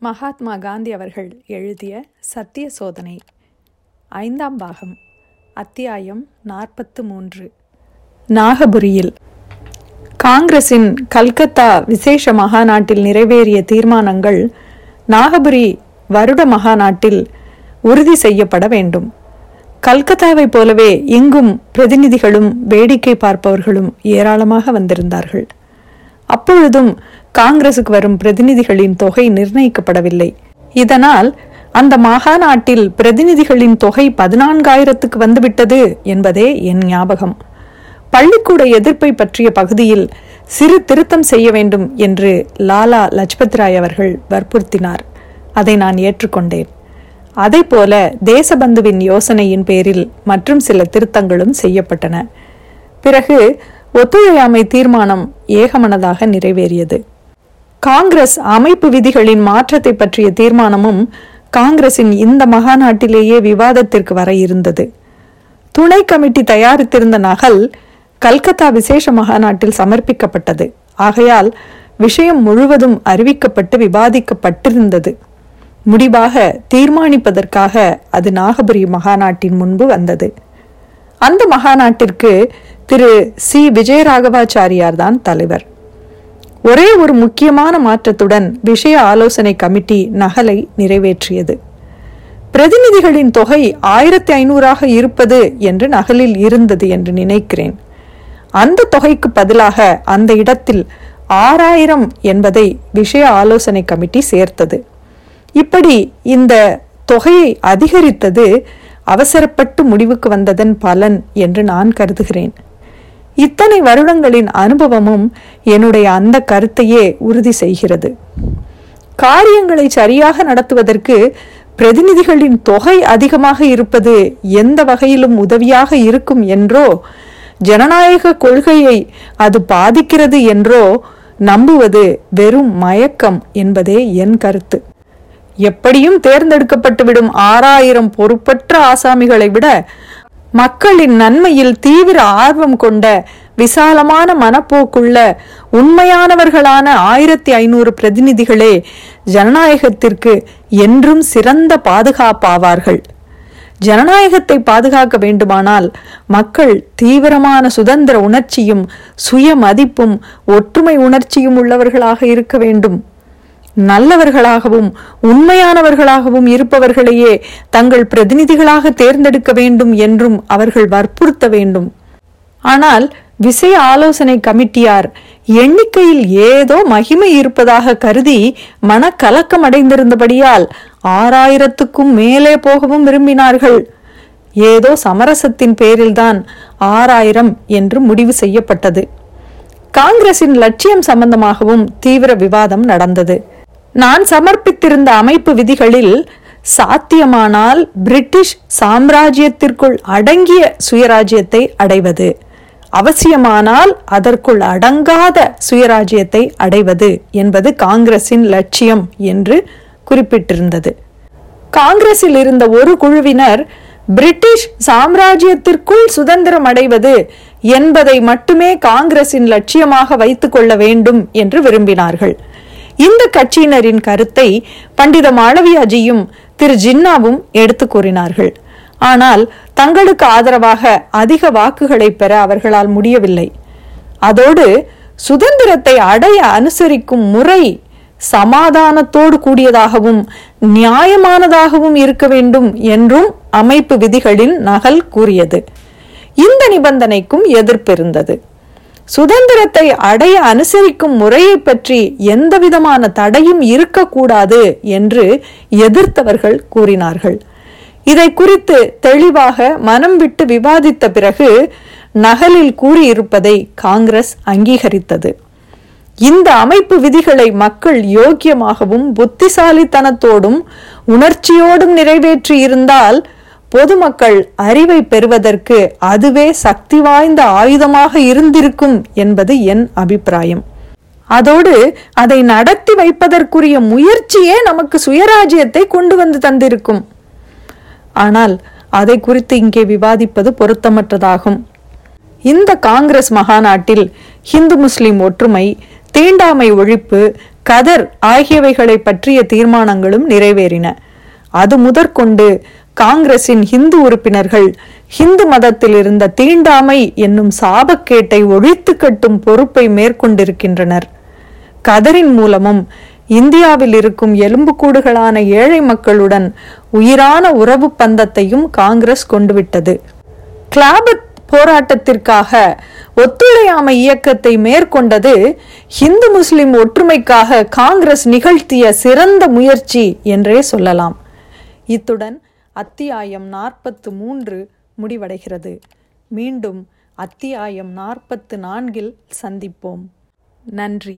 மகாத்மா காந்தி அவர்கள் எழுதிய சத்திய சோதனை ஐந்தாம் பாகம் அத்தியாயம் நாற்பத்து மூன்று. நாகபுரியில் காங்கிரசின் கல்கத்தா விசேஷ மகாநாட்டில் நிறைவேறிய தீர்மானங்கள் நாகபுரி வருட மகாநாட்டில் உறுதி செய்யப்பட வேண்டும். கல்கத்தாவைப் போலவே இங்கும் பிரதிநிதிகளும் வேடிக்கை பார்ப்பவர்களும் ஏராளமாக வந்திருந்தார்கள். அப்பொழுதும் காங்கிரசுக்கு வரும் பிரதிநிதிகளின் தொகை நிர்ணயிக்கப்படவில்லை. இதனால் அந்த மாகாநாட்டில் பிரதிநிதிகளின் தொகை பதினான்காயிரத்துக்கு வந்துவிட்டது என்பதே என் ஞாபகம். பள்ளிக்கூட எதிர்ப்பை பற்றிய பகுதியில் சிறு திருத்தம் செய்ய வேண்டும் என்று லாலா லஜ்பத் ராய் அவர்கள் வற்புறுத்தினார். அதை நான் ஏற்றுக்கொண்டேன். அதை போல தேசபந்துவின் யோசனையின் பேரில் மற்றும் சில திருத்தங்களும் செய்யப்பட்டன. பிறகு ஒத்துழையாமை தீர்மானம் ஏகமனதாக நிறைவேறியது. காங்கிரஸ் அமைப்பு விதிகளின் மாற்றத்தை பற்றிய தீர்மானமும் காங்கிரசின் இந்த மகாநாட்டிலேயே விவாதத்திற்கு வர இருந்தது. துணை கமிட்டி தயாரித்திருந்த நகல் கல்கத்தா விசேஷ மகாநாட்டில் சமர்ப்பிக்கப்பட்டது. ஆகையால் விஷயம் முழுவதும் அறிவிக்கப்பட்டு விவாதிக்கப்பட்டிருந்தது. முடிவாக தீர்மானிப்பதற்காக அது நாகபுரி மகாநாட்டின் முன்பு வந்தது. அந்த மகாநாட்டிற்கு திரு சி. விஜயராகவாச்சாரியார் தான் தலைவர். ஒரே ஒரு முக்கியமான மாற்றத்துடன் விஷய ஆலோசனை கமிட்டி நகலை நிறைவேற்றியது. பிரதிநிதிகளின் தொகை ஆயிரத்தி ஐநூறாக இருப்பது என்று நகலில் இருந்தது என்று நினைக்கிறேன். அந்த தொகைக்கு பதிலாக அந்த இடத்தில் ஆறாயிரம் என்பதை விஷய ஆலோசனை கமிட்டி சேர்த்தது. இப்படி இந்த தொகையை அதிகரித்தது அவசரப்பட்டு முடிவுக்கு வந்ததன் பலன் என்று நான் கருதுகிறேன். இத்தனை வருடங்களின் அனுபவமும் என்னுடைய அந்த கருத்தையே உறுதி செய்கிறது. காரியங்களை சரியாக நடத்துவதற்கு பிரதிநிதிகளின் தொகை அதிகமாக இருப்பது எந்த வகையிலும் உதவியாக இருக்கும் என்றோ ஜனநாயக கொள்கையை அது பாதிக்கிறது என்றோ நம்புவது வெறும் மயக்கம் என்பதே என் கருத்து. எப்படியும் தேர்ந்தெடுக்கப்பட்டுவிடும் ஆறாயிரம் பொறுப்பற்ற ஆசாமிகளை விட மக்களின் நன்மையில் தீவிர ஆர்வம் கொண்ட விசாலமான மனப்போக்குள்ள உண்மையானவர்களான ஆயிரத்தி ஐநூறு பிரதிநிதிகளே ஜனநாயகத்திற்கு என்றும் சிறந்த பாதுகாப்பாவார்கள். ஜனநாயகத்தை பாதுகாக்க வேண்டுமானால் மக்கள் தீவிரமான சுதந்திர உணர்ச்சியும் சுய மதிப்பும் ஒற்றுமை உணர்ச்சியும் உள்ளவர்களாக இருக்க வேண்டும். நல்லவர்களாகவும் உண்மையானவர்களாகவும் இருப்பவர்களையே தங்கள் பிரதிநிதிகளாக தேர்ந்தெடுக்க வேண்டும் என்றும் அவர்கள் வற்புறுத்த வேண்டும். ஆனால் விசய ஆலோசனை கமிட்டியார் எண்ணிக்கையில் ஏதோ மகிமை இருப்பதாக கருதி மனக்கலக்கம் அடைந்திருந்தபடியால் ஆறாயிரத்துக்கும் மேலே போகவும் விரும்பினார்கள். ஏதோ சமரசத்தின் பேரில்தான் ஆறாயிரம் என்று முடிவு செய்யப்பட்டது. காங்கிரசின் லட்சியம் சம்பந்தமாகவும் தீவிர விவாதம் நடந்தது. நான் சமர்ப்பித்திருந்த அமைப்பு விதிகளில் சாத்தியமானால் பிரிட்டிஷ் சாம்ராஜ்யத்திற்குள் அடங்கிய சுயராஜ்யத்தை அடைவது. அவசியமானால் அதற்குள் அடங்காத சுயராஜ்யத்தை அடைவது என்பது காங்கிரசின் லட்சியம் என்று குறிப்பிட்டிருந்தது. காங்கிரஸில் இருந்த ஒரு குழுவினர் பிரிட்டிஷ் சாம்ராஜ்யத்திற்குள் சுதந்திரம் அடைவது என்பதை மட்டுமே காங்கிரசின் லட்சியமாக வைத்துக் கொள்ள வேண்டும் என்று விரும்பினார்கள். இந்த கட்சியினரின் கருத்தை பண்டித மாளவியாஜியும் திரு ஜின்னாவும் எடுத்து கூறினார்கள். ஆனால் தங்களுக்கு ஆதரவாக அதிக வாக்குகளை பெற அவர்களால் முடியவில்லை. அதோடு சுதந்திரத்தை அடைய அனுசரிக்கும் முறை சமாதானத்தோடு கூடியதாகவும் நியாயமானதாகவும் இருக்க வேண்டும் என்றும் அமைப்பு விதிகளின் நகல் கூறியது. இந்த நிபந்தனைக்கும் எதிர்ப்பு இருந்தது. சுதந்திரத்தை அடைய அனுசரிக்கும் முறையை பற்றி எந்தவிதமான தடையும் இருக்கக்கூடாது என்று எதிர்த்தவர்கள் கூறினார்கள். இதை குறித்து தெளிவாக மனம் விட்டு விவாதித்த பிறகு நகலில் கூறியிருப்பதை காங்கிரஸ் அங்கீகரித்தது. இந்த அமைப்பு விதிகளை மக்கள் யோக்கியமாகவும் புத்திசாலித்தனத்தோடும் உணர்ச்சியோடும் நிறைவேற்றி இருந்தால் பொதுமக்கள் அறிவை பெறுவதற்கு அதுவே சக்தி வாய்ந்த ஆயுதமாக இருந்திருக்கும் என்பது என் அபிப்பிராயம். அதோடு அதை நடத்தி வைப்பதற்குரிய முயற்சியே நமக்கு சுயராஜ்யத்தை கொண்டு வந்து தந்திருக்கும். ஆனால் அதை குறித்து இங்கே விவாதிப்பது பொருத்தமற்றதாகும். இந்த காங்கிரஸ் மகாநாட்டில் ஹிந்து முஸ்லிம் ஒற்றுமை தீண்டாமை ஒழிப்பு கதர் ஆகியவைகளை பற்றிய தீர்மானங்களும் நிறைவேறின. அது முதற்கொண்டு காங்கிரசின் ஹிந்து உறுப்பினர்கள் ஹிந்து மதத்தில் இருந்த தீண்டாமை என்னும் சாபக்கேட்டை ஒழித்து கட்டும் பொறுப்பை மேற்கொண்டிருக்கின்றனர். கதரின் மூலமும் இந்தியாவில் இருக்கும் எலும்புக்கூடுகளான ஏழை மக்களுடன் உயிரான உறவு பந்தத்தையும் காங்கிரஸ் கொண்டுவிட்டது. கிளாபத் போராட்டத்திற்காக ஒத்துழையாமை இயக்கத்தை மேற்கொண்டது இந்து முஸ்லிம் ஒற்றுமைக்காக காங்கிரஸ் நிகழ்த்திய சிறந்த முயற்சி என்றே சொல்லலாம். இத்துடன் அத்தியாயம் நாற்பத்து மூன்று முடிவடைகிறது. மீண்டும் அத்தியாயம் நாற்பத்து நான்கில் சந்திப்போம். நன்றி.